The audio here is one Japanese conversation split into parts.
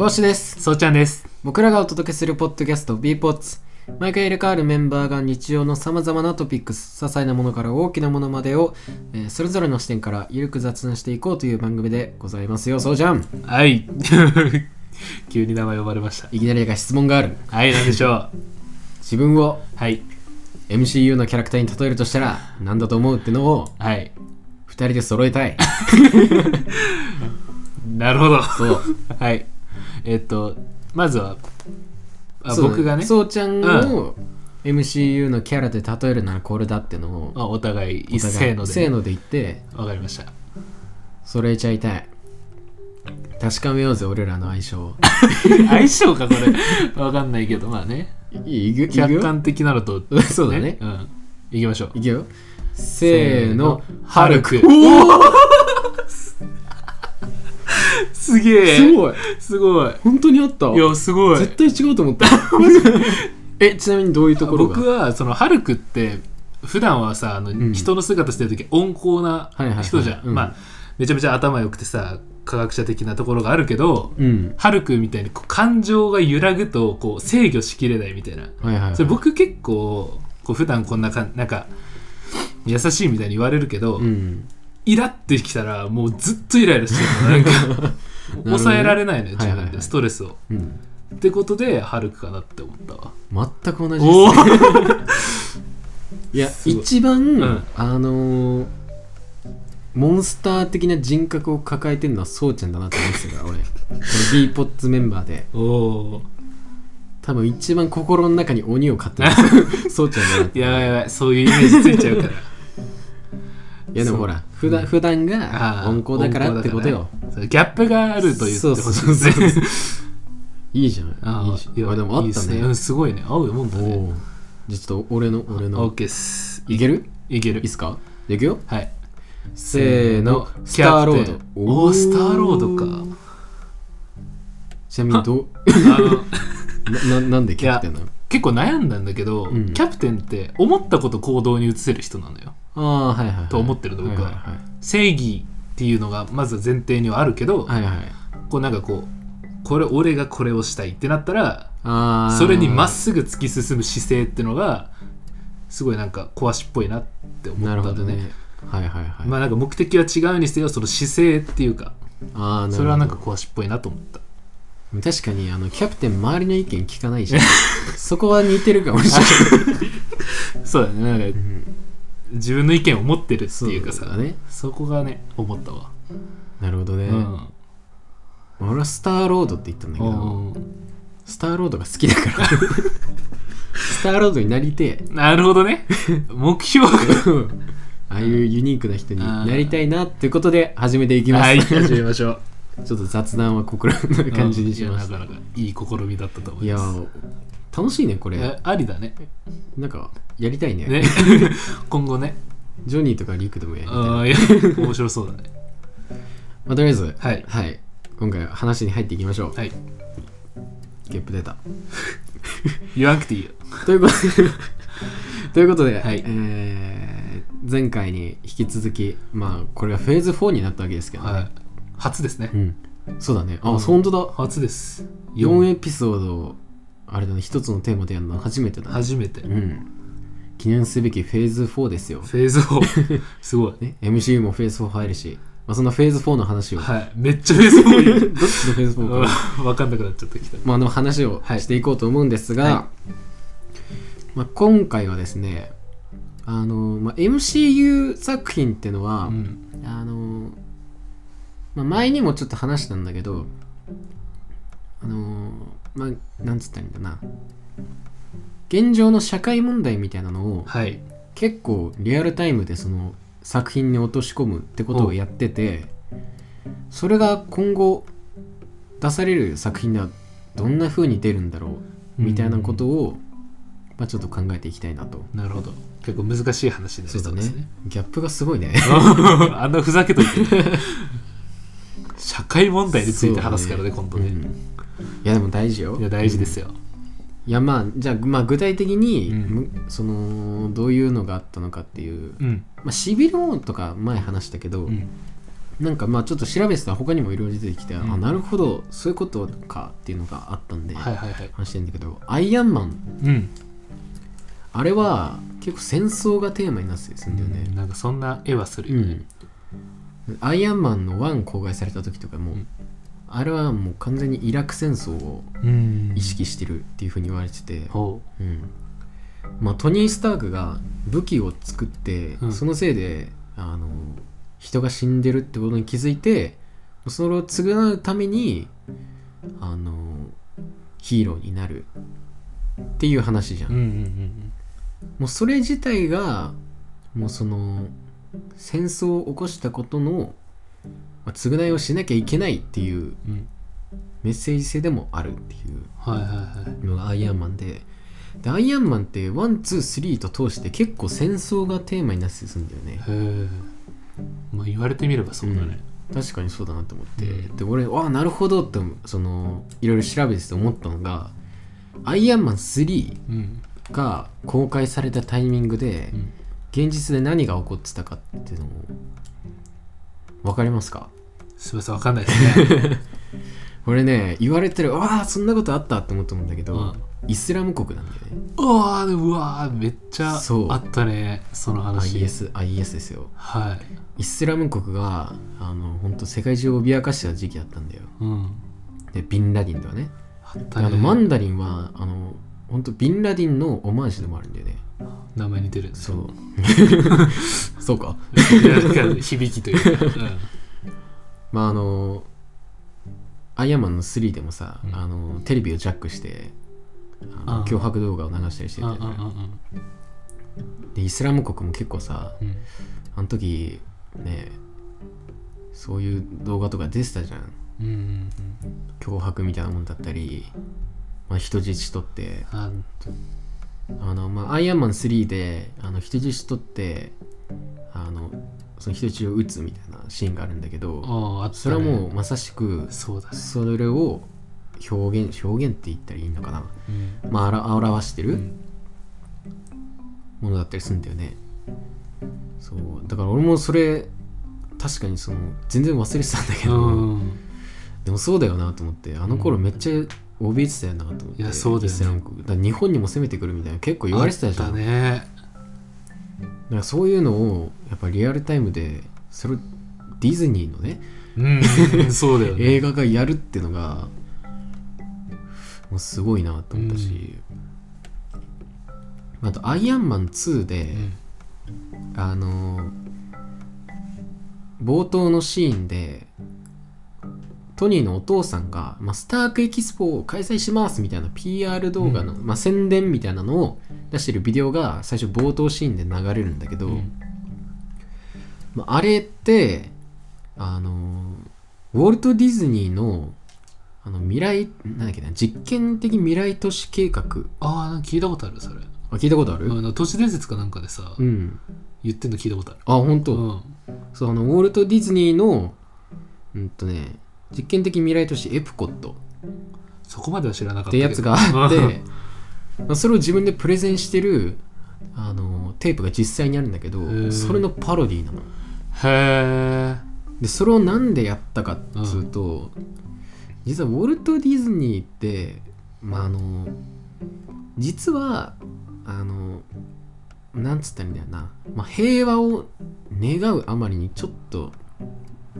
講師ですそうちゃんです。僕らがお届けするポッドキャスト b ポッツ毎回入れ替わるメンバーが日常のさまざまなトピックス些細なものから大きなものまでを、えーそれぞれの視点からゆるく雑談していこうという番組でございますよそうじゃんはい。急に名前呼ばれました。いきなりが質問があるはい、なんでしょう。自分をはい。MCU のキャラクターに例えるとしたら何だと思うってのをはい。2人で揃えたい なるほど。そうはい。えっと、まずは、あそう僕がね、そうちゃんを MCU のキャラで例えるならこれだってのをあお互い一斉ので、せーので言ってわかりました。揃えちゃいたい確かめようぜ俺らの相性を 相性か、これ。わかんないけど、まあね。いい客観的なのと、そうだねうん。行きましょう。いくよせーのハルク。おおすげえ。すごい。すごい。本当にあった？いや、すごい。絶対違うと思った。えちなみにどういうところが？僕はそのハルクって普段はさあの、ん。人の姿してる時温厚なはいはいはい。人じゃん、うん。まあめちゃめちゃ頭良くてさ科学者的なところがあるけど、うん。ハルクみたいに感情が揺らぐとこう制御しきれないみたいな、はいはいはい。それ僕結構こう普段こんなかなんか優しいみたいに言われるけど、うん。イラってきたらもうずっとイライラしてるのなんか 抑えられないのよ自分で、ストレスを。うん。ってことでハルクかなって思ったわ。全く同じです いや一番、ん。あのーモンスター的な人格を抱えてるのはそうちゃんだなって思うんですよ俺。こ の b ポッツメンバーで。おお多分一番心の中に鬼を飼ってます。そうちゃんだなって。やばいやばいそういうイメージついちゃうから。いやでもほら普段普段が温厚だからってことよ、ね。ギャップがあると言ってほしいそうそうですねいいじゃん。あいいじゃん。でもあったね。うんすごいね。合うもんだね。ちょっと俺の俺の。ケーっす。いける？いける。いいっすか？いくよ。はい。せーの。スターロードおおスターロードか。ちなみにどう？ななんでキャプテンなの？結構悩んだんだけど、うん。キャプテンって思ったこと行動に移せる人なのよああはいはい、はい、と思ってるの僕は。はいはい正義っていうのがまず前提にはあるけど、はいはい。はいこうなんかこうこれ俺がこれをしたいってなったらああそれにまっすぐ突き進む姿勢ってのがすごいなんか壊しっぽいなって思ったなるほんだねどね。はいはいはい、まあなんか目的は違うにせよその姿勢っていうかああそれはなんか壊しっぽいなと思った。確かにあのキャプテン周りの意見聞かないし そこは似てるかもしれない。そうだね。なんか自分の意見を持ってるっていうかさそね。そこがね思ったわ、なるほどね、うん。俺はスターロードって言ったんだけどうん。スターロードが好きだから。スターロードになりてえ。なるほどね。目標が。ああいうユニークな人になりたいなっていうことで始めていきます、はい。始めましょう。ちょっと雑談は心の感じにしました、いやなかなかいい試みだったと思いやいます楽しいねこれ。えありだね。なんかやりたいね。ね。今後ね。ジョニーとかリクでもやりたい。ああいや面白そうだね。まあ、とりあえずはい。はい、今回は話に入っていきましょう、はい。ゲップ出た。言わなくていいよ。ということでということで、はい。えー前回に引き続きまあこれがフェーズ4になったわけですけどね、はい。初ですね。うん。そうだね。あ、うん。本当だ。初です。4エピソードをあれだね一つのテーマでやるのは初めてだね。初めて。うん。記念すべきフェーズ4ですよ、フェーズ4 すごい。ね、MCU もフェーズ4入るし、まあ、そのフェーズ4の話を、はい。めっちゃフェーズ4いる。どっちのフェーズ4か分 かんなくなっちゃったきた。まあ、の話をはいしていこうと思うんですが、はまあ、今回はですねあの、まあ、MCU 作品ってのは、うん。あの、まあ、前にもちょっと話したんだけどあのまあなんつったらいいんだな。現状の社会問題みたいなのをはい。結構リアルタイムでその作品に落とし込むってことをやっててそれが今後出される作品ではどんな風に出るんだろうみたいなことを、まあ、ちょっと考えていきたいなと。なるほど。結構難しい話になりそうですね。ギャップがすごいね。あんなふざけといて。社会問題について話すからね今度ね、うんいやでも大事よ。いや大事ですよ、いやまあじゃあ、まあ、具体的に、うん。むそのどういうのがあったのかっていう、うん。まあ、シビル王とか前話したけど、うん。なんかまあちょっと調べてたら他にもいろいろ出てきて、うん。あなるほどそういうことかっていうのがあったんで、はいはいはい。話してんだけどアイアンマン。うん。あれは結構戦争がテーマになってするんだよね、なんかそんな絵はするよアイアンマンの1公開された時とかも、うんあれはもう完全にイラク戦争をうん。意識してるっていうふうに言われてて、ほう。ん。まあ、トニー・スタークが武器を作って、うん。そのせいであの人が死んでるってことに気づいてそれを償うためにあのヒーローになるっていう話じゃん、ううんうんうん。もうそれ自体がもうその戦争を起こしたことの、まあ、償いをしなきゃいけないっていううん。うんメッセージ性でもあるっていうはいはいはい。のがアイアンマンで。でアイアンマンって one two three と通して結構戦争がテーマになってするんだよね。へえまあ言われてみればそうだね。確かにそうだなと思って、うん。で俺わあなるほどってそのいろいろ調べてて思ったのがアイアンマン3うん。が公開されたタイミングで、うん。現実で何が起こってたかっていうのを分かりますか？すみませんわかんないですね。これね言われてるわあそんなことあったって思ったんだけど、うん。イスラム国なんだよね。うわーうわーめっちゃそう。あったねその話。IS, IS ですよ。はい。イスラム国があの本当世界中を脅かした時期だったんだよ。うん。でビンラディンとはね。あったね。あのマンダリンはあの本当ビンラディンのオマージュでもあるんだよね。名前似てるそう。そうか。響きというか、まああのアイアンマンの3でもさ、うん。あのテレビをジャックしてあのああ。脅迫動画を流したりしてうん、たよねうんうんうんでイスラム国も結構さうん。あの時ねそういう動画とか出てたじゃん。うんうんうん脅迫みたいなもんだったり、まあ、人質取って。ああ。の、まあ、アイアンマン3であの人質取ってあのその人質を撃つみたいなシーンがあるんだけどああったね。それはもうまさしくそうだね。それを表現表現って言ったらいいのかな。うん。まああら表してるうん。ものだったりするんだよね。そう。だから俺もそれ確かにその全然忘れてたんだけど、うん。でもそうだよなと思ってあの頃めっちゃ怯えてたよなと思って、いやそうだよね。イスラム国だから日本にも攻めてくるみたいな結構言われてたじゃん。あったねだからそういうのをやっぱリアルタイムでそれをディズニーのねうんそうだよね。映画がやるっていうのがもうすごいなと思ったし、あと「アイアンマン2で」あの冒頭のシーンでトニーのお父さんが、まあ、スタークエキスポを開催しますみたいな PR 動画の、まあ、宣伝みたいなのを出してるビデオが最初冒頭シーンで流れるんだけど、うん。まあ、あれってあのウォルト・ディズニーのあの未来なんだっけな実験的未来都市計画。ああ聞いたことあるそれ。あ聞いたことある？あの都市伝説かなんかでさうん。言ってんの聞いたことある。あ本当、うん。そうあのウォルト・ディズニーのうんとね実験的未来都市エプコット。そこまでは知らなかったってやつがあって まあそれを自分でプレゼンしてるあのテープが実際にあるんだけどー。それのパロディなの。へえでそれをなんでやったかっつうと、実はウォルト・ディズニーってまああの実はあのなんつったらいいんだよな、まあ、平和を願うあまりにちょっと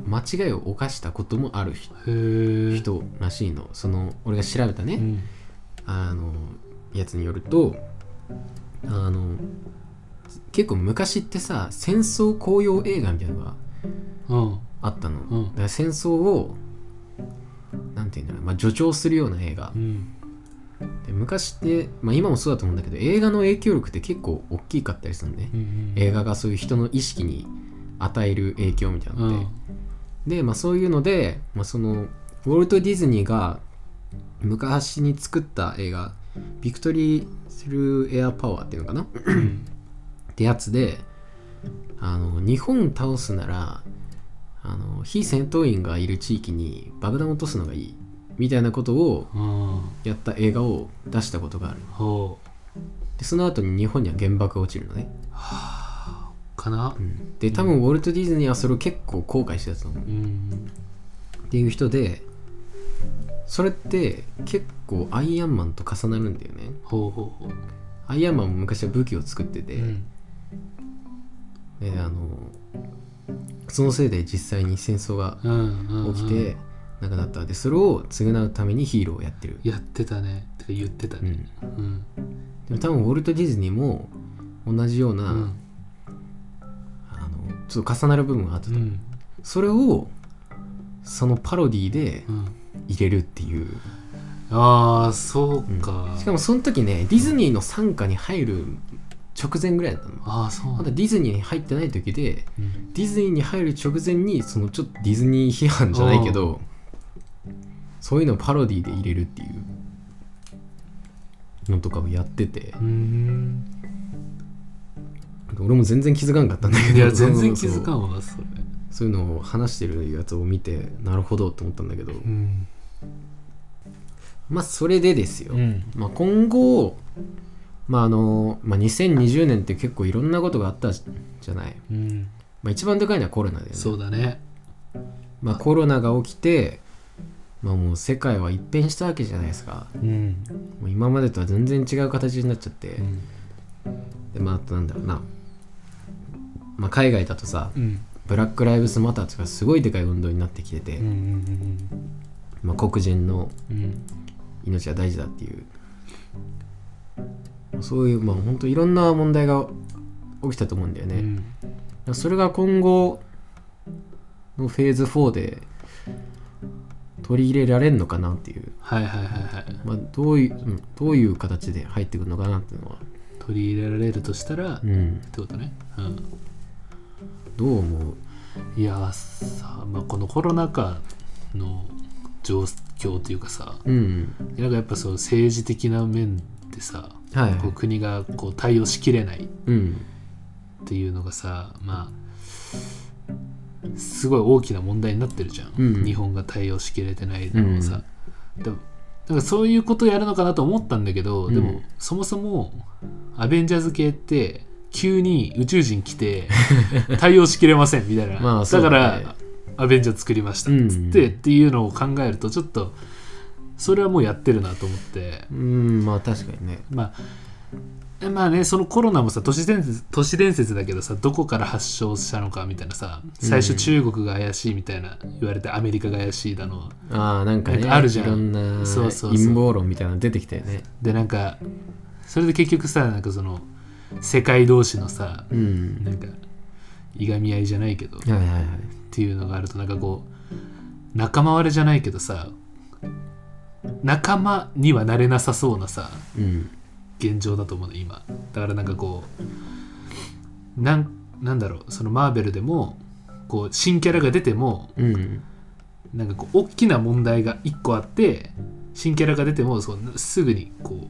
間違いを犯したこともある人らしいの。その俺が調べたね、うん。あのやつによるとあの結構昔ってさ戦争紅葉映画みたいなのがうん。あったの、うん。だから戦争をなんていうんだろう、まあ、助長するような映画。うん。で昔って、まあ、今もそうだと思うんだけど映画の影響力って結構大きかったりするのね、うん映画がそういう人の意識に与える影響みたいなうんのって、で、まあ、そういうので、まあ、そのウォルト・ディズニーが昔に作った映画ビクトリー・スルー・エア・パワーっていうのかな？うん。ってやつであの日本倒すならあの非戦闘員がいる地域に爆弾を落とすのがいいみたいなことをうんやった映画を出したことがある。でその後に日本には原爆が落ちるのね。おかな。うん。で多分ウォルト・ディズニーはそれを結構後悔してたと思う。うん。っていう人でそれって結構アイアンマンと重なるんだよね。ほうほうほう。アイアンマンも昔は武器を作ってて、うん。であのそのせいで実際に戦争が起きて亡くなった。でそれを償うためにヒーローをやってる、やってたね。てか言ってたね。うん、うん。でも多分ウォルト・ディズニーも同じような、うんちょっと重なる部分があったと、うん。それをそのパロディでうん。入れるっていう、ああそううん。かしかもその時ねディズニーの傘下に入る直前ぐらいだったの。ああそう。まだディズニーに入ってない時でうん。ディズニーに入る直前にそのちょっとディズニー批判じゃないけどそういうのをパロディで入れるっていうのとかをやってて。うん俺も全然気づかんかったんだけど。いや全然気づかんわそれ。そういうのを話してるやつを見てなるほどと思ったんだけど。うん。まあそれでですよ、うん。まあ、今後まああの、まあ、2020年って結構いろんなことがあったじゃない、うん。まあ、一番でかいのはコロナだよね。そうだね。まあ、コロナが起きて、まあ、もう世界は一変したわけじゃないですか。うん。もう今までとは全然違う形になっちゃって、うん。でまああとなんだろうな、まあ、海外だとさうん。ブラック・ライブスマターとかすごいでかい運動になってきてて、うんうんまあ、黒人のうん。うん命は大事だっていう。そういうまあ本当いろんな問題が起きたと思うんだよね、うん。それが今後のフェーズ4で取り入れられるのかなっていう、はいはいはいはい。まあ、どういう、うんどういう形で入ってくるのかなっていうのは、取り入れられるとしたらっうん、てことね。うんどう思う？いやーさ、まあ、このコロナ禍の状況というかさうんなんかやっぱそう政治的な面でさ、はいこう国がこう対応しきれないっうん。ていうのがさまあすごい大きな問題になってるじゃん、うん。日本が対応しきれてないのもさ、でもなんかそういうことやるのかなと思ったんだけど、うん。でもそもそもアベンジャーズ系って急に宇宙人来て 対応しきれませんみたいな、まあだからアベンジャーズ作りました。うん。っつって、っていうのを考えるとちょっとそれはもうやってるなと思って。うんまあ確かにね。まあまあねそのコロナもさ都市伝説都市伝説だけどさどこから発症したのかみたいなさ最初中国が怪しいみたいな言われてアメリカが怪しいだのああなんかねあるじゃん。いろんな陰謀論みたいなの出てきたよね。でなんかそれで結局さなんかその世界同士のさうん。なんかいがみ合いじゃないけどっはいはいはい。ていうのがあるとなんかこう仲間割れじゃないけどさ仲間にはなれなさそうなさうん。現状だと思うの今。だからなんかこうなんなんだろうそのマーベルでもこう新キャラが出てもうん。なんかこう大きな問題が1個あって新キャラが出てもそうすぐにこう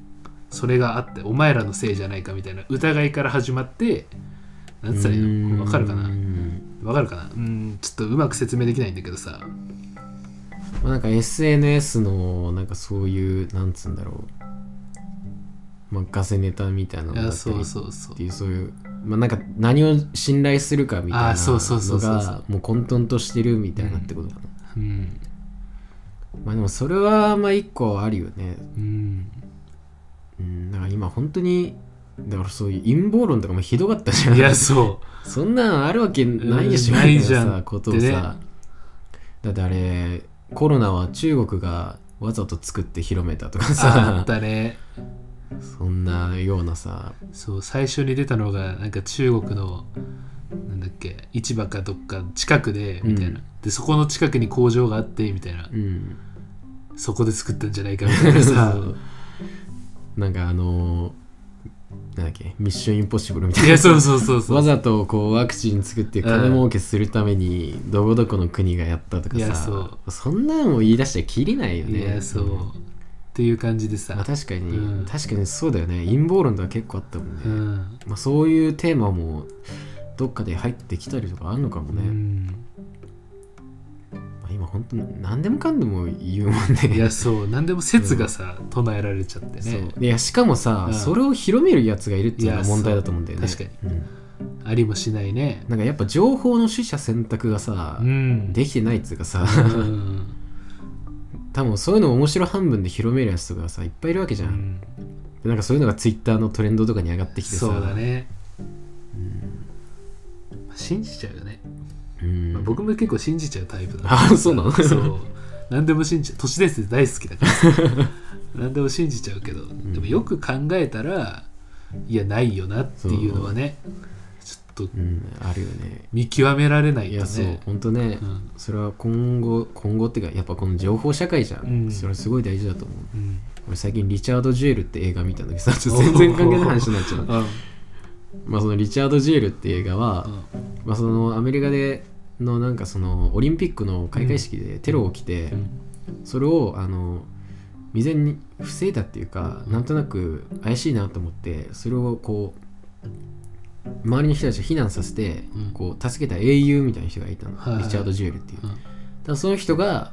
それがあってお前らのせいじゃないかみたいな疑いから始まってなんつったらいいの？わかるかな？うん。わかるかな？うんちょっとうまく説明できないんだけどさ。まあなんか SNS のなんかそういうなんつうんだろう。まあガセネタみたいなのだったりそうそうそうっていうそういうまあなんか何を信頼するかみたいなあそうそうそうのがもう混沌としてるみたいなってことかな、うん。まあでもそれはまあ一個あるよね。うんうんだから今本当にだからそういう陰謀論とかもひどかったじゃん。いやそう。そんなんあるわけないでしょなないじゃんさことをってねさ。だってあれコロナは中国がわざと作って広めたとかあさったね。そんなようなさ。そう最初に出たのがなんか中国のなんだっけ市場かどっか近くでみたいな、うん。でそこの近くに工場があってみたいな。うん。そこで作ったんじゃないかみたいなさ なんかあのーなんだっけミッションインポッシブルみたいな。そうそうそうそう。わざとこうワクチン作って金儲けするためにどこどこの国がやったとかいやさそう。そんなのを言い出したらきりないよね。いやそう、んっていう感じでさ、まあ、確かに、うん。確かにそうだよね。陰謀論とか結構あったもんね、うん。まあ、そういうテーマもどっかで入ってきたりとかあるのかもうね、ん。まあ、今本当に何でもかんでも言うもんね。いやそう。何でも説がさ、唱えられちゃってね。いやしかもさ、うん。それを広めるやつがいるっていうのが問題だと思うんだよね。確かに、ありもしないね。なんかやっぱ情報の取捨選択がさ、うん。できてないっつうかさうん。多分そういうのを面白半分で広めるやつとかさいっぱいいるわけじゃん、うん。でなんかそういうのがツイッターのトレンドとかに上がってきてさ。そうだね。信じちゃうよね、うん、まあ僕も結構信じちゃうタイプだ。あそうなの？そう。何でも信じ都市伝説大好きだから。さ何でも信じちゃうけど、でもよく考えたらいやないよなっていうのはねちょっとうん、あるよね。見極められないといやそう。ね本当ね、うん。それは今後今後っていうかやっぱこの情報社会じゃん、うん。それはすごい大事だと思う。うん。俺最近リチャード・ジュエルって映画見たんだけどさ全然関係ない話になっちゃう。うんまあそのリチャード・ジュエルって映画は、まあそのアメリカでのなんかそのオリンピックの開会式でテロ起きて、うん。それをあの未然に防いだっていうかなんとなく怪しいなと思ってそれをこう周りの人たちを避難させて、うん。こう助けた英雄みたいな人がいたの、リチャード・ジュエルっていう、うん。ただその人が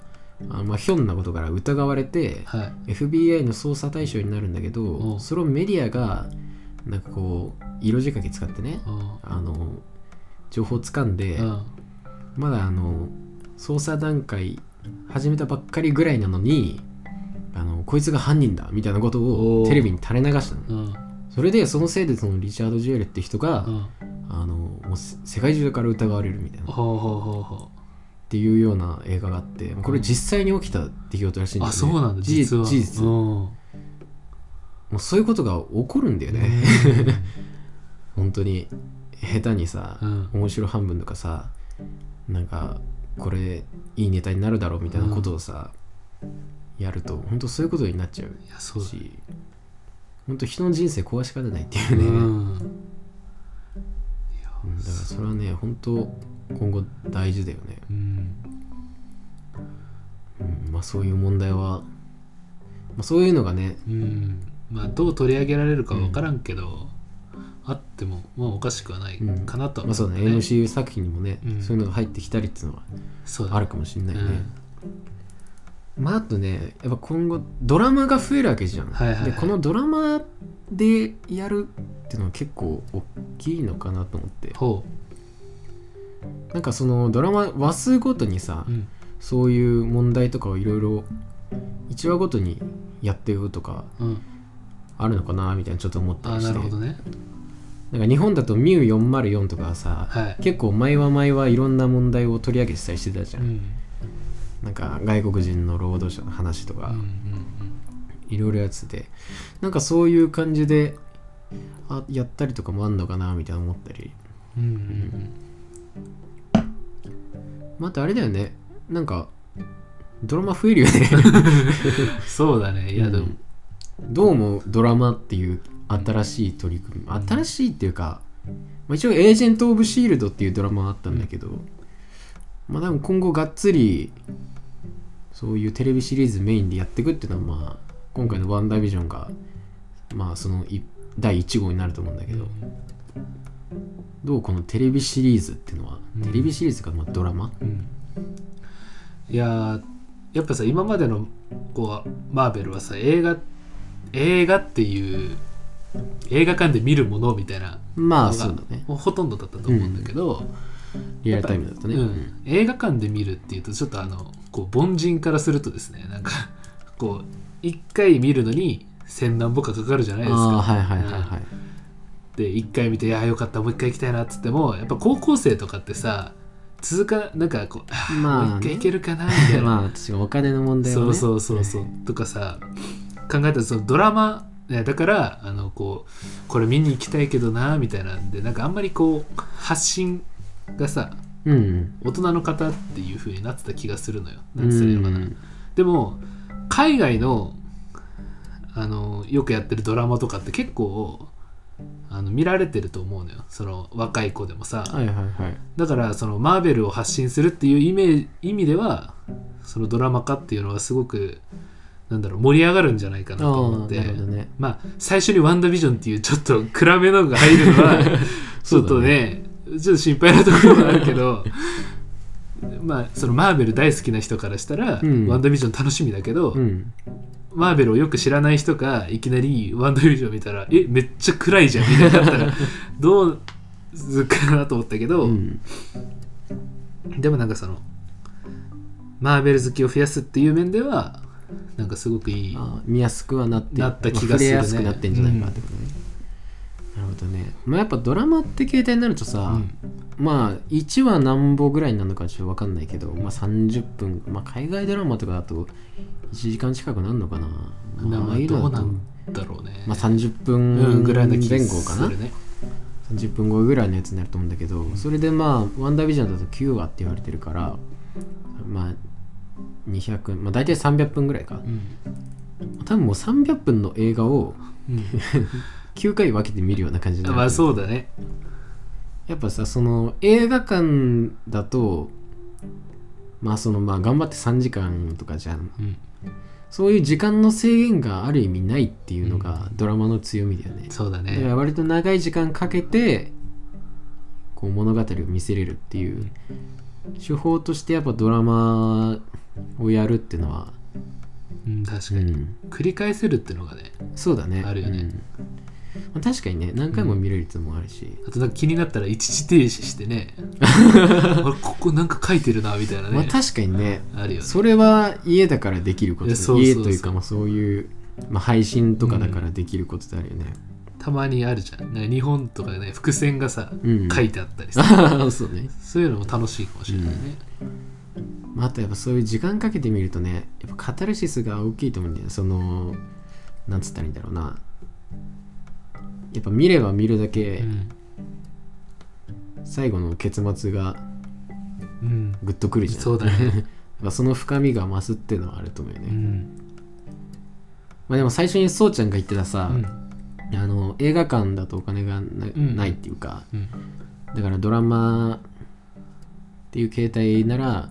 あまあひょんなことから疑われて、はい。FBI の捜査対象になるんだけど、うん。それをメディアがなんかこう色仕掛け使ってね、うん。あの情報をつかんで、うん。まだあの捜査段階始めたばっかりぐらいなのにあのこいつが犯人だみたいなことをテレビに垂れ流したの。うん。それでそのせいでそのリチャード・ジュエルって人が、うん。あのもうせ世界中から疑われるみたいな。っていうような映画があってこれ実際に起きた出来事らしいんうあだよね。そうなんだ事実は。事実。うんもうそういうことが起こるんだよね、本当に。下手にさ、うん。面白半分とかさなんかこれいいネタになるだろうみたいなことをさ、やると本当そういうことになっちゃういやそう本当人の人生壊しかねないっていううね、うん。んだからそれはね本当今後大事だよね、うん。うん、まあそういう問題は、まあ、そういうのがねうんまあどう取り上げられるか分からんけど、あってもまあおかしくはないかなとはまあそうだね MCU 作品にもね、うん。そういうのが入ってきたりっていうのはそうだあるかもしれないね、まああとねやっぱ今後ドラマが増えるわけじゃん、はいはいはい。でこのドラマでやるっていうのは結構大きいのかなと思って。ほなんかそのドラマ話数ごとにさ、う、うん。そういう問題とかをいろいろ1話ごとにやっていくとかうん、あるのかなみたいなちょっと思ったありして。なるほどね。なんか日本だとミュー404とかはさ、はい。結構毎話毎話いろんな問題を取り上げてたりしてたじゃん、うん。なんか外国人の労働者の話とか、いろいろやつでなんかそういう感じであやったりとかもあんのかなみたいな思ったり。うんうんうん。またあれだよね。なんかドラマ増えるよね。そうだね。いやでも、うんどうもドラマっていう新しい取り組み新しいっていうか、まあ、一応エージェント・オブ・シールドっていうドラマはあったんだけど、まあ多分今後がっつりそういうテレビシリーズメインでやっていくっていうのはまあ今回のワンダービジョンがまあそのい第1号になると思うんだけど、どうこのテレビシリーズっていうのは、うん。テレビシリーズか、まあ、ドラマ？うん。いやーやっぱさ今までのこうマーベルはさ映画映画っていう映画館で見るものみたいなまあそうだね。ほとんどだったと思うんだけど、リアルタイムだとね、うん。映画館で見るっていうとちょっとあのこう凡人からするとですねなんか こう一回見るのに千何ぼかかかるじゃないですか。はいはいはいはい、で一回見て「いやよかったもう一回行きたいな」っつってもやっぱ高校生とかってさ続かなんかこう、まあね。もう一回行けるかなみたいな、まあお金の問題はね。そうそうそうそう、とかさ考えたらそのドラマねだからあのこうこれ見に行きたいけどなみたいなんでなんかあんまりこう発信がさうんうん大人の方っていう風になってた気がするのよ。なんつったらいいのかな。うんでも海外のあのよくやってるドラマとかって結構あの見られてると思うのよその若い子でもさ、はいはいはいだからそのマーベルを発信するっていう意味意味ではそのドラマ化っていうのはすごくなんだろう盛り上がるんじゃないかなと思って。ね。まあ最初に「ワンダービジョン」っていうちょっと暗めのが入るのは ちょっとねちょっと心配なところがあるけど。まあそのマーベル大好きな人からしたら、うん。ワンダービジョン楽しみだけど、うん。マーベルをよく知らない人がいきなりワンダービジョン見たらえめっちゃ暗いじゃんみたいになったら どう続くかなと思ったけど、うん。でもなんかそのマーベル好きを増やすっていう面ではなんかすごくいいあ見やすくはなってなった気がするね。れやすくなってんじゃないかってことね、なるほどね。まあやっぱドラマって形態になるとさ、うん。まあ1話何本ぐらいになるのかちょっと分かんないけど、まあ、30分、まあ、海外ドラマとかだと1時間近くなるのかな、まあ、どうなんだろうね、まあ、30うん分ぐらいの気前が後かな、ね。30分後ぐらいのやつにな。ると思うんだけどそれでまあワンダービジョンだと9話って言われてるからまあ200まあ大体300分ぐらいか。うん多分もう300分の映画をうん。9回分けて見るような感じになる。まあそうだね。やっぱさその映画館だとまあそのまあ頑張って3時間とかじゃん。うん。そういう時間の制限がある意味ないっていうのがドラマの強みだよね、そうだだからね割と長い時間かけてこう物語を見せれるっていう手法としてやっぱドラマをやるっていうのは、うん確かに、うん、繰り返せるってのがねそうだね。あるよね。うん。まあ、確かにね何回も見れるっていうのもあるし、あとなんか気になったら一時停止してね。あれここなんか書いてるなみたいなね、まあ確かにね。あるよね。それは家だからできること家というかまあそういう、まあ、配信とかだからできることであるよねたまにあるじゃん。なんか日本とかでね伏線がさ、うん。書いてあったりさ。そうね、そういうのも楽しいかもしれないね、まあ、あとやっぱそういう時間かけてみるとねやっぱカタルシスが大きいと思うんだよね。そのなんつったらいいんだろうな。やっぱ見れば見るだけうん最後の結末がうん。グッとくるじゃん。そうだね。やっぱその深みが増すっていうのはあると思うよね、うん。まあでも最初にそうちゃんが言ってたさ、うん映画館だとお金がな,、いっていうかうん。だからドラマっていう形態なら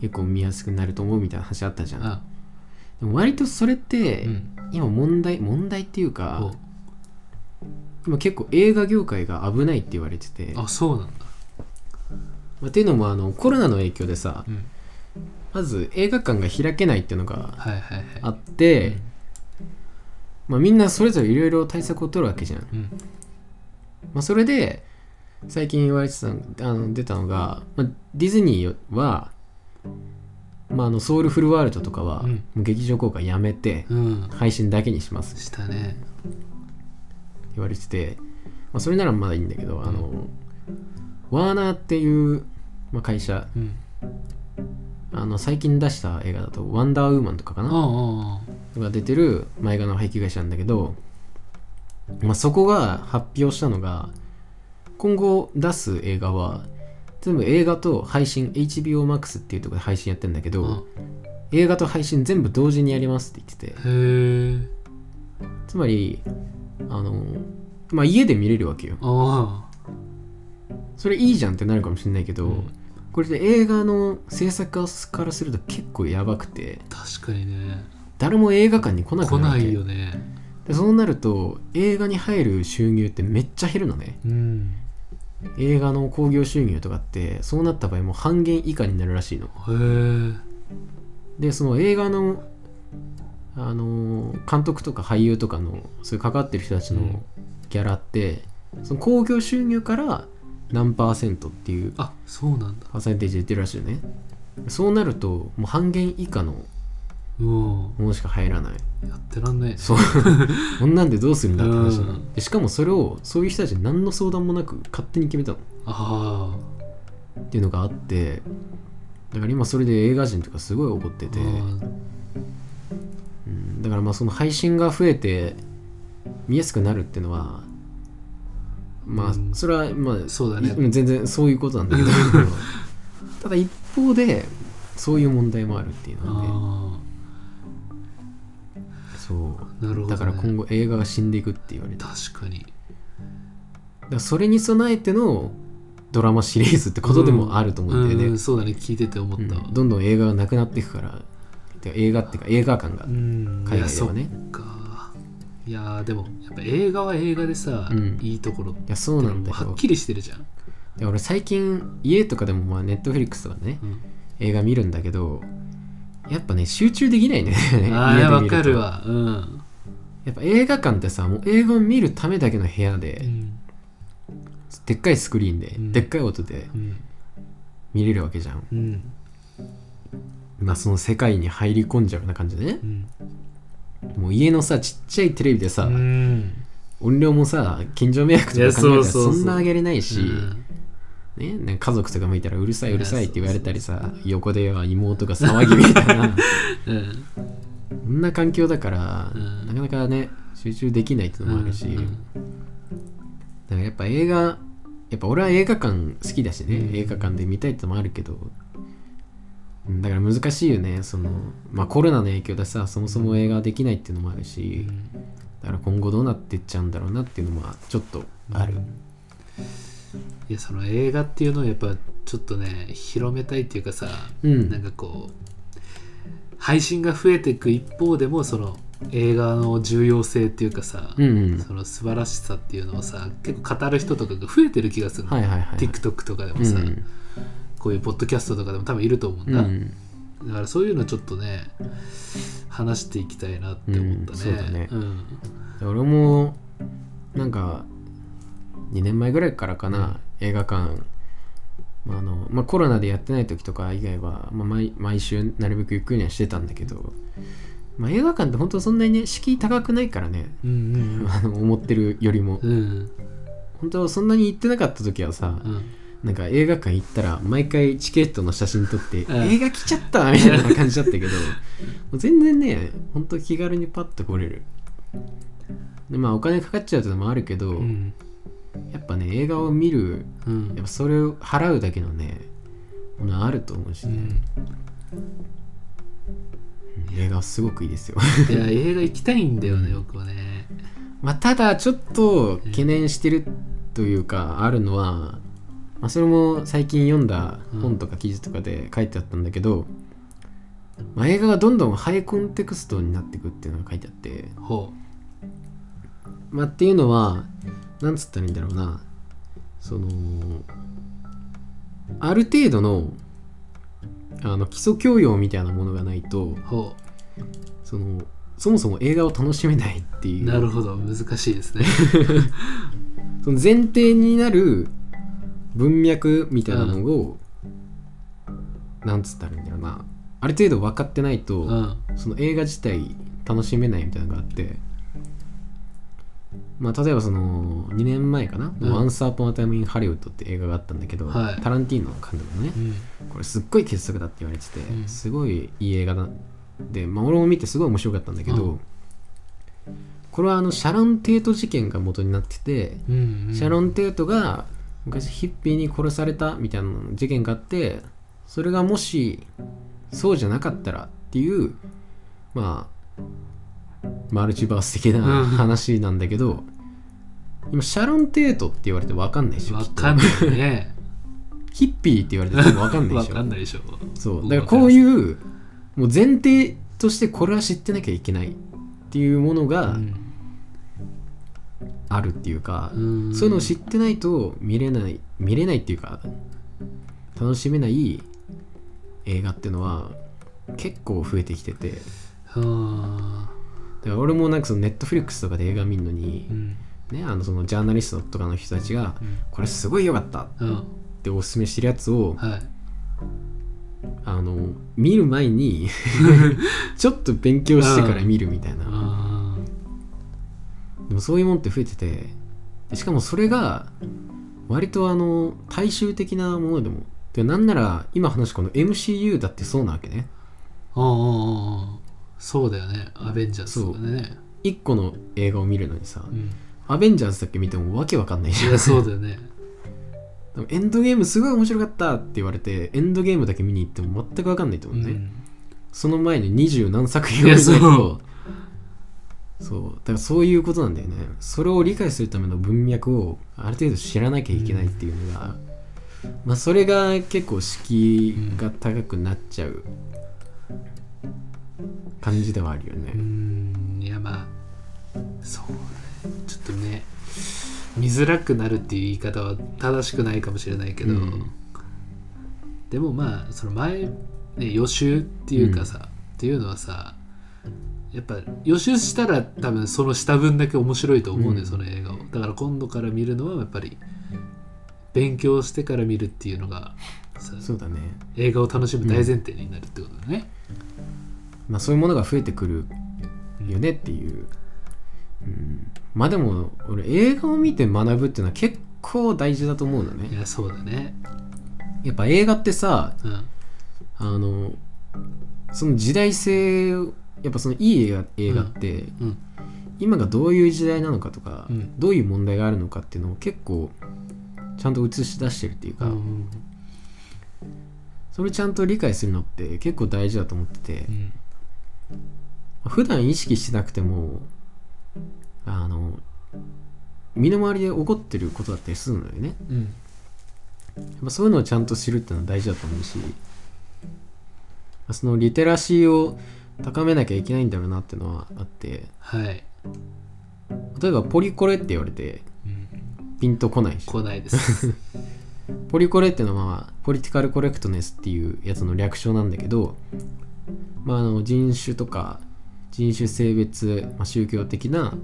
結構見やすくなると思うみたいな話あったじゃん。あでも割とそれって、うん。今問題問題っていうおか今結構映画業界が危ないって言われてて、まあそうなんだ。あ、っていうのもあのコロナの影響でさうん。まず映画館が開けないっていうのがはいはいはい。あって、まあ、みんなそれぞれいろいろ対策を取るわけじゃん、うん。まあ、それで最近言われてたあの出たのが、まあ、ディズニーは、まあ、あのソウルフルワールドとかは、劇場公開やめてうん。配信だけにします。したね。言われてて、まあ、それならまだいいんだけど、あのワーナーっていう、まあ、会社。うん。あの最近出した映画だと「ワンダーウーマン」とかかあなあが出てる前画の配給会社なんだけど、まあ、そこが発表したのが今後出す映画は全部映画と配信 HBOMAX っていうところで配信やってるんだけど、あ映画と配信全部同時にやりますって言ってて。つまりあのまあ家で見れるわけよ。あそれいいじゃんってなるかもしれないけど、うん。これで映画の制作家からすると結構やばくて。あ確かにね誰も映画館に来なく来ななるわけいよね。でそうなると映画に入る収入ってめっちゃ減るのね。うん。映画の興行収入とかってそうなった場合もう半減以下になるらしいの。へえでその映画のあのー監督とか俳優とかのそういう関わってる人たちうん。のギャラって、その興行収入から何パーセントっていうあそうなんだ。パーセンテージで言ってるらしいよね。そうなるともう半減以下のものしか入らない。やってらんない。ねそう。こんなんでどうするんだって話なのうん。でしかもそれをそういう人たちに何の相談もなく勝手に決めたの。あっていうのがあってだから今それで映画人とかすごい怒ってあて、うん、だからまあその配信が増えて見やすくなるっていうのはまあうん。それはまあそうだね。い全然そういうことなんだけど。ただ一方でそういう問題もあるっていうので。あそう。あなるほど、ね、だから今後映画が死んでいくって言われて。確かに。らそれに備えてのドラマシリーズってことでもあると思うんだよね、うん。そうだね。聞いてて思った。わうん。どんどん映画がなくなっていくから。映画っていうか映画館がうん。海外ではね。いやでもやっぱ映画は映画でさ、うん。いいところいやそうなんだよ。はっきりしてるじゃん、で俺最近家とかでもまあネットフリックスとかねうん、映画見るんだけどやっぱね集中できないね。ああ わかるわ。うん、やっぱ映画館ってさもう映画を見るためだけの部屋で、でっかいスクリーンで、うん。でっかい音でうん。見れるわけじゃん。うん。まあその世界に入り込んじゃうような感じでね。うん。もう家のさちっちゃいテレビでさ、うん。音量もさ近所迷惑とか考えたらそんな上げれないし、うんね、なんか家族とかもいたらうるさいうるさいって言われたりさ横では妹が騒ぎみたいな。うん。そんな環境だから、うん。なかなかね集中できないっていうのもあるし、うん。だからやっぱ映画やっぱ俺は映画館好きだしね、うん。映画館で見たいってのもあるけど。うんだから難しいよねそのまあコロナの影響でさそもそも映画できないっていうのもあるし、だから今後どうなっていっちゃうんだろうなっていうのもちょっとある、いやその映画っていうのをやっぱちょっとね広めたいっていうかさ、うん。なんかこう配信が増えていく一方でもその映画の重要性っていうかさ、うんうん。その素晴らしさっていうのをさ結構語る人とかが増えてる気がするの、はいはいはい TikTok とかでもさ、うんこういうポッドキャストとかでも多分いると思うんだ、うんだからそういうのちょっとね話していきたいなって思ったね、うんそうだね。うん。俺もなんか2年前ぐらいからかな、映画館。まああのまあ、コロナでやってない時とか以外は、まあ、毎毎週なるべく行くようにはしてたんだけど、まあ、映画館って本当そんなにね敷居高くないからね、うん あの思ってるよりも。うん。うん本当そんなに行ってなかった時はさ、うん。なんか映画館行ったら毎回チケットの写真撮って、うん。映画来ちゃったみたいな感じだったけど もう全然ねほんと気軽にパッと来れる。でまあお金かかっちゃうってのもあるけど、うんやっぱね映画を見るうん。やっぱそれを払うだけのねものあると思うしね、うん。うん映画はすごくいいですよ。いや映画行きたいんだよね僕はね。まあただちょっと懸念してるというかあるのは、まあ、それも最近読んだ本とか記事とかで書いてあったんだけど、まあ、映画がどんどんハイコンテクストになっていくっていうのが書いてあって、ほまあ、っていうのはなんつったらいいんだろうな。そのある程度のあの基礎教養みたいなものがないとそのそもそも映画を楽しめないっていう。うなるほど。難しいですね。その前提になる文脈みたいなのを、なんつったらいいんだろうな。ある程度分かってないと、うん。その映画自体楽しめないみたいなのがあってまあ例えばその2年前かな「うん。Once Upon a Time in Hollywood」って映画があったんだけど、はい。タランティーノの監督のねうん。これすっごい傑作だって言われてて、うん。すごいいい映画だで、まあ、俺も見てすごい面白かったんだけど、うん。これはあのシャロン・テート事件が元になってて、うんうん。シャロン・テートが昔ヒッピーに殺されたみたいな事件があってそれがもしそうじゃなかったらっていうまあマルチバース的うんな話なんだけど、今シャロン・テートって言われて分かんないでしょわきっと。かんないね。ヒッピーって言われて多分分かんないわでしょ。かんないでしょ。そう。だからこういうもう前提としてこれは知ってなきゃいけないっていうものがうん。あるっていうか、うん。そういうのを知ってないと見れない見れないっていうか楽しめない映画っていうのは結構増えてきてて。はだから俺もなんかそのネットフリックスとかで映画見るのあにう、ん。ねあのそのジャーナリストとかの人たちがうん。これすごい良かったっうん。ておすすめしてるやつをはい。あの見る前に ちょっと勉強してから見るみたいな。あでもそういうもんって増えててでしかもそれが割とあの大衆的なものでもでなんなら今話したこの MCU だってそうなわけね。あああそうだよね。アベンジャーズとかね。1個の映画を見るのにさ、うん。アベンジャーズだけ見てもわけわかんないじゃん。いやそうだよね。でもエンドゲームすごい面白かったって言われてエンドゲームだけ見に行っても全くわかんないとう思うね、ん。その前に二十何作品を見ないとそう。だからそういうことなんだよね。それを理解するための文脈をある程度知らなきゃいけないっていうのが、まあそれが結構敷居が高くなっちゃう感じではあるよね。う、ん。いやまあそうだね。ちょっとね見づらくなるっていう言い方は正しくないかもしれないけど、うんでもまあその前、ね、予習っていうかさ、っていうのはさやっぱ予習したら多分その下分だけ面白いと思うんだよ、うん。その映画を。だから今度から見るのはやっぱり勉強してから見るっていうのがさそうだね。映画を楽しむ大前提になるってことだね、まあそういうものが増えてくるよねっていう、うん、まあでも俺映画を見て学ぶっていうのは結構大事だと思うのね。いやそうだね。やっぱ映画ってさうん。あのその時代性をやっぱそのいい映画映画って、うん。今がどういう時代なのかとか、うん。どういう問題があるのかっていうのを結構ちゃんと映し出してるっていうか、うん。それちゃんと理解するのって結構大事だと思ってて。う、ん普段意識してなくてもあの身の回りで起こってることだったりするのよね。うん。やっぱそういうのをちゃんと知るっていうのは大事だと思うしそのリテラシーを高めなきゃいけないんだろうなっていうのはあって。はい、例えばポリコレって言われてうん、ピンとこないし。来ないです。ポリコレっていうのは、まあ、ポリティカルコレクトネスっていうやつの略称なんだけど、まあ、あの人種とか人種性別、まあ、宗教的な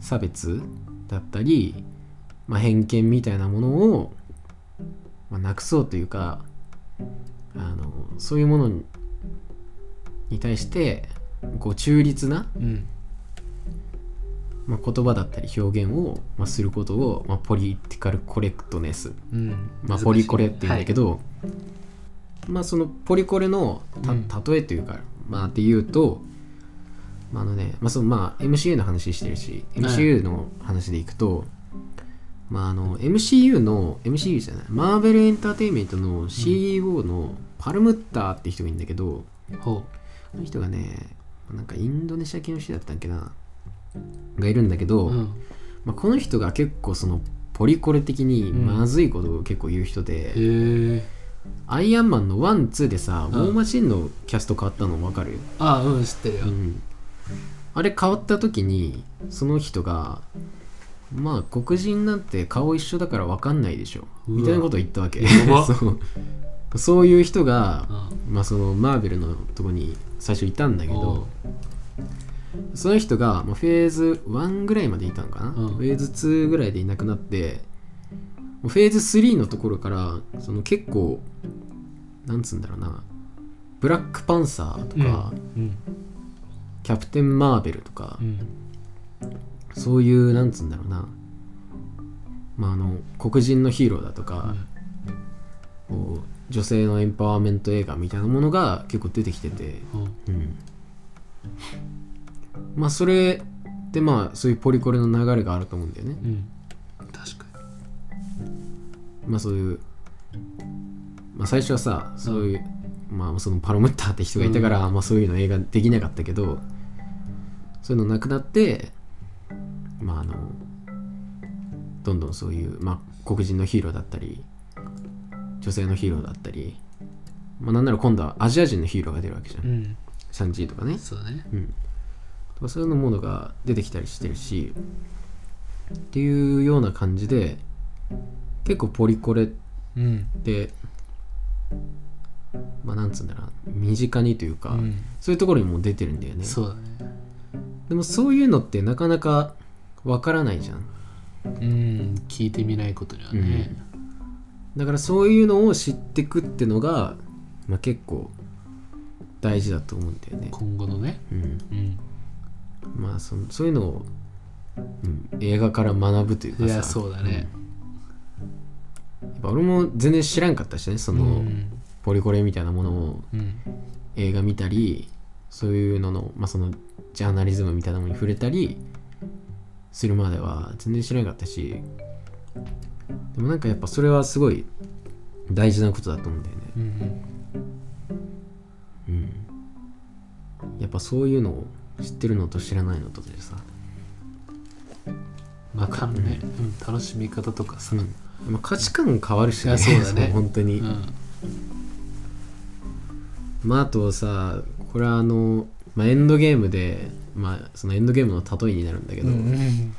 差別だったり、まあ、偏見みたいなものを、まあ、なくそうというかあのそういうものにに対してこう中立な、うん。まあ、言葉だったり表現を、まあ、することを、まあ、ポリティカルコレクトネスうん。まあ、ポリコレって言うんだけど、ど、まあそのポリコレのたうん。例えというか、まあっていうと、まああのね、まあそのまあ MCU の話してるし、はい。MCU の話でいくと、まああの MCU の、MCU じゃない、マーベルエンターテインメントの CEO のパルムッターって人がいるんだけど、この人がね、なんかインドネシア系の人だったっけな、がいるんだけど、う、うん、まあ、この人が結構そのポリコレ的にうん。まずいことを結構言う人で、へえアイアンマンの one、two でさ、うん。ウォーマシンのキャスト変わったの分かる、あうん知ってるよ、うん、あれ変わった時にその人がまあ黒人なんて顔一緒だから分かんないでしょ。みたいなことを言ったわけ。そう。そういう人が、うんまあ、そのマーベルのとこに最初いたんだけどその人が、まあ、フェーズ1ぐらいまでいたのかな、うん。フェーズ2ぐらいでいなくなってフェーズ3のところからその結構なんつうんだろうなブラックパンサーとか、うんキャプテン・マーベルとかう、ん。そういうなんつうんだろうな。まああの黒人のヒーローだとか、こう女性のエンパワーメント映画みたいなものが結構出てきてて、うん。うん、まあそれでまあそういうポリコレの流れがあると思うんだよね。うん。確かまあそういうまあ最初はさそういう、まあそのパロムッターって人がいたから、まあそういうの映画できなかったけどそういうのなくなってまああのどんどんそういう、まあ、黒人のヒーローだったり女性のヒーローだったり、まあ、なんなら今度はアジア人のヒーローが出るわけじゃん、にうん。シャンジーとかね。そうだね。うん、とかそういうのものが出てきたりしてるしっていうような感じで結構ポリコレっうん。てまあなんつうんだろうな。身近にというか、うん。そういうところにも出てるんだよね。そうだねでもそういうのってなかなかわからないじゃん。うん聞いてみないことにはね。だからそういうのを知ってくってのが、まあ、結構大事だと思うんだよね、今後のね。うん、うん。まあそのそういうのを、うん、映画から学ぶというかさ。いやそうだね。やっぱ俺も全然知らんかったしねその、うん。ポリコレみたいなものをうん。映画見たりそういうのの,、まあ、そのジャーナリズムみたいなものに触れたりするまでは全然知らなかったしでもなんかやっぱそれはすごい大事なことだと思うんだよね。うん。うんやっぱそういうのを知ってるのと知らないのとでさ、まあねうん楽しみ方とかさ。うん。まあ、価値観変わるしいやそうだね。本当に、うん。まああとさこれはあの、まあ、エンドゲームでまあそのエンドゲームの例えになるんだけど、うん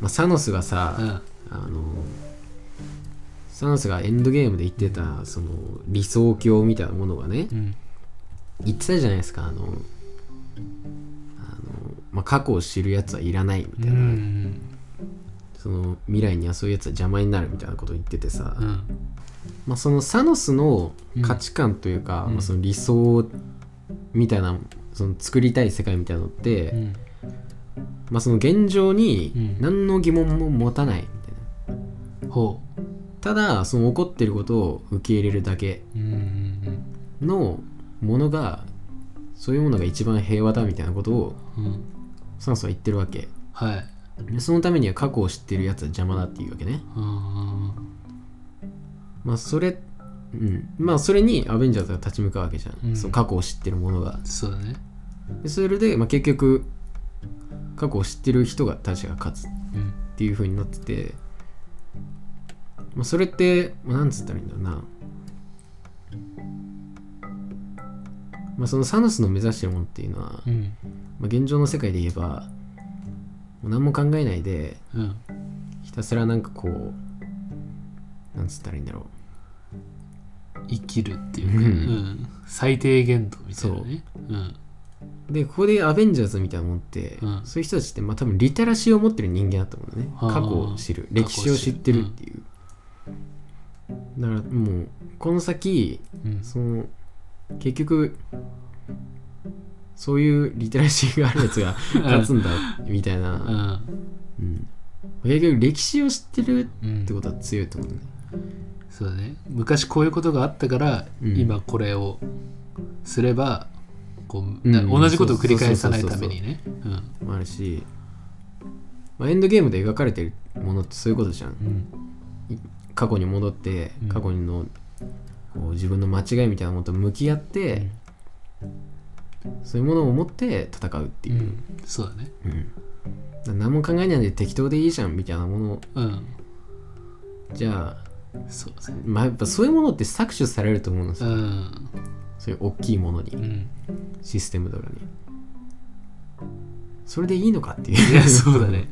まあ、サノスがさ、うん。あのサノスがエンドゲームで言ってたその理想郷みたいなものがねうん。言ってたじゃないですかあのあの、まあ、過去を知るやつはいらないみうたいな、ん。その未来にはそういうやつは邪魔になるみたいなことを言っててさ、うん。まあ、そのサノスの価値観というか、うん。まあ、その理想みたいなその作りたい世界みたいなのって、うん。まあ、その現状にうん。何の疑問も持たないみたいな。ほただその起こってることを受け入れるだけううんうん。のものがそういうものが一番平和だみたいなことをうん。うんサノスは言ってるわけ。はい。でそのためには過去を知ってるやつは邪魔だっていうわけね。うんまあそれうん。まあそれにアベンジャーズが立ち向かうわけじゃん、うん。その過去を知ってるものが。そうだねでそれで、まあ、結局過去を知ってる人がたちが勝つっうんていう風になってて、まあ、それって、まあ、なんつったらいいんだろうな。まあそのサノスの目指してるものっていうのは、うん。まあ、現状の世界で言えばもう何も考えないでうん。ひたすらなんかこうなんつったらいいんだろ生きるっていうか、うん。うん。最低限度みたいなね。う。ん。うでここでアベンジャーズみたいなもんって、うん。そういう人たちってまあ多分リテラシーを持ってる人間だと思うんだね。過去を知る。歴史を知ってるっていう、だからもうこの先うん。その結局そういうリテラシーがあるやつが勝つんだみたいな、うん。うん。結局歴史を知ってるうんってことは強いと思うね。そうだね。昔こういうことがあったから、うん。今これをすればこう、うん。な同じことを繰り返さないためにね。うん。もあるし、まあ、エンドゲームで描かれてるものってそういうことじゃん。うん。過去に戻ってうん。過去のこう自分の間違いみたいなものと向き合って、そういうものを持って戦うっていう、うん。そうだね。うん。何も考えないで適当でいいじゃんみたいなもの。うん。じゃあそうだね。まあやっぱそういうものって搾取されると思うんですよ、うんそういう大きいものに、うん。システムとかに。それでいいのかっていいうやそうだね。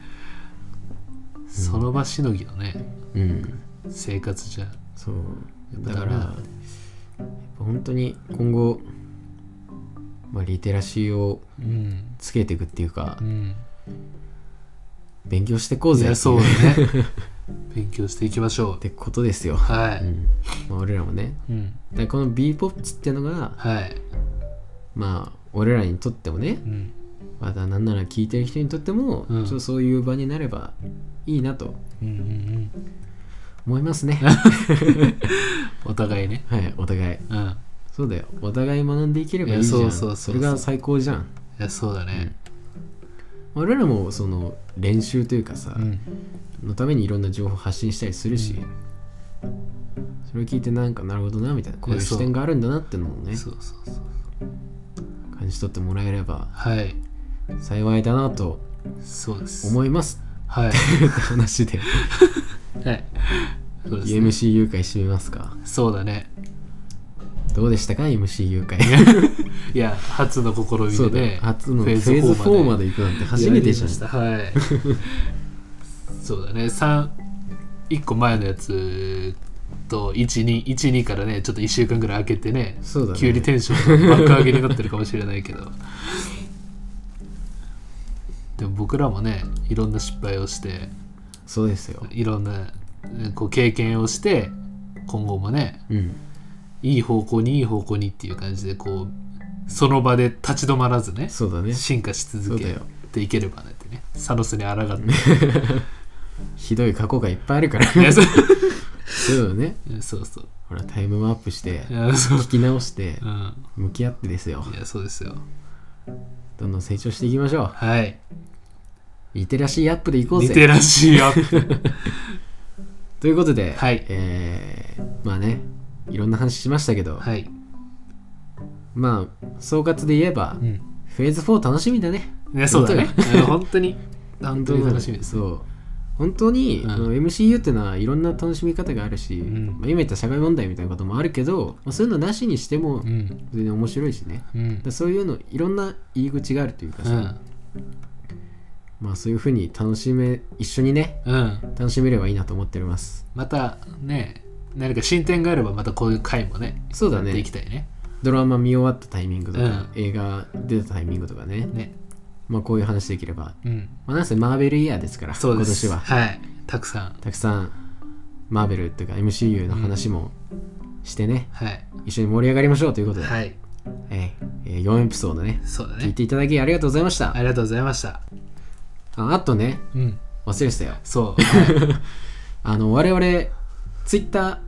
その場しのぎのねうん。生活じゃ。そう。ぱだから。本当に今後、まあ、リテラシーをうん。つけていくっていうかうん。勉強していこうぜそうだね。勉強していきましょってことですよ、うはい、うんまあ、俺らもね。うん、だこの b ポッツっていうのがはい、まあ俺らにとってもねうん、またなんなら聞いてる人にとっても、うん。ちょっとそういう場になればいいなとうんうんうん。思いますね。お互いね。はいお互い。うん。いそうだよ。お互い学んでいければいいじゃん。そうそうそうそう。れが最高じゃん。やそうだね。俺らもその練習というかさ、うん。のためにいろんな情報発信したりするし、それを聞いてなんかなるほどなみたいな。こういう視点があるんだなってのもねそうそうそう感じ取ってもらえればはい。幸いだなとそうです。思います。はい。話で。はい。そうですね。MCU 会締めますか。そうだね。どうでしたか MCU 会いや初の試みでね。初のフェーズ4まで行くなんて初めてじゃん。はい。そうだね。3 1個前のやつと12からねちょっと1週間ぐらい空けてねそうだね。急にテンションが爆上げになってるかもしれないけど。でも僕らもねいろんな失敗をしてそうですよ。いろんなねこう経験をして今後もねうん。いい方向にいい方向にっていう感じでこうその場で立ち止まらずねそうだね。進化し続けていければねってねサノスに抗って。ひどい過去がいっぱいあるからいや そうそうだね。そうそう。ほらタイムマップしていやそう。聞き直してうん。向き合ってですよ。いやそうですよ。どんどん成長していきましょはい。うリテラシーアップでいこうぜ。リテラシーアップ。ということで、はい。えーまあねいろんな話しましたけど、はい。まあ総括で言えば、うん。フェーズ4楽しみだね。いや、そうだね。本当に、本当に。楽しみです。そう本当に、うんあの MCU ってのはいろんな楽しみ方があるし、んまあ、今言った社会問題みたいなこともあるけど、まあ、そういうのなしにしてもうん。全然面白いしねうんだ。そういうのいろんな入り口があるというかさ、うん。まあそういうふうに楽しめ一緒にねうん。楽しめればいいなと思っておりますまたね、何か進展があれば、またこういう回もね、そうだねやっていきたいね。ドラマ見終わったタイミングとか、うん映画出たタイミングとかねね。まあこういう話できれば。うん。まあなんせマーベルイヤーですからそうです。今年は。はい。たくさん。たくさんマーベルというか MCU の話もしてね、はい。一緒に盛り上がりましょうということで、はい。えーえー4エピソードね。そうだね。聞いていただきありがとうございました、ありがとうございました。ああとねうん。忘れてたよ。そう、は いあの我々ツイッター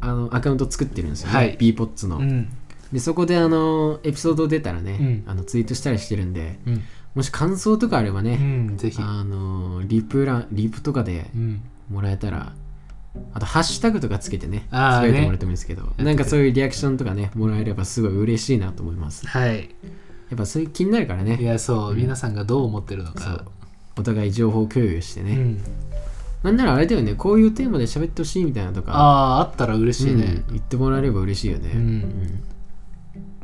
あのアカウント作ってるんですよね、はい。B ポッツの、うん。でそこであのエピソード出たらね、うん。あのツイートしたりしてるんでうんもし感想とかあればうね、んぜひ。あのリプラリプとかでうん。もらえたらあとハッシュタグとかつけてねつぶやいてもらってもいいですけど、ねなんかそういうリアクションとかねもらえればすごい嬉しいなと思います。はい。やっぱそういう気になるからいねやそう、皆さんがどう思ってるのか。お互い情報共有してね、うん、なんならあれだよねこういうテーマで喋ってほしいみたいなとかあああったら嬉しいね。うん、言ってもらえれば嬉しいよね、うん。う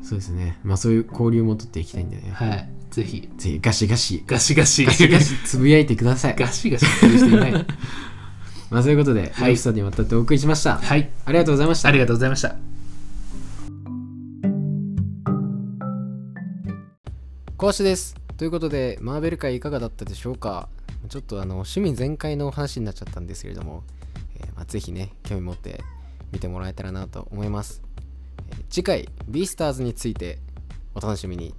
ん。そうですね。まあそういう交流も取っていきたいんでね、はいぜひ。ぜひガシガシ。ガシガシ。ガシガシ。つぶやいてください。ガシガシ。する人いないまあそういうことで、はい。エピソードにわたってお送りしました、はい。ありがとうございました。ありがとうございました。小橋です。ということでマーベル界いかがだったでしょうか。ちょっとあの趣味全開の話になっちゃったんですけれども、えーまあ、ぜひね興味持って見てもらえたらなと思います、えー次回ビースターズについてお楽しみに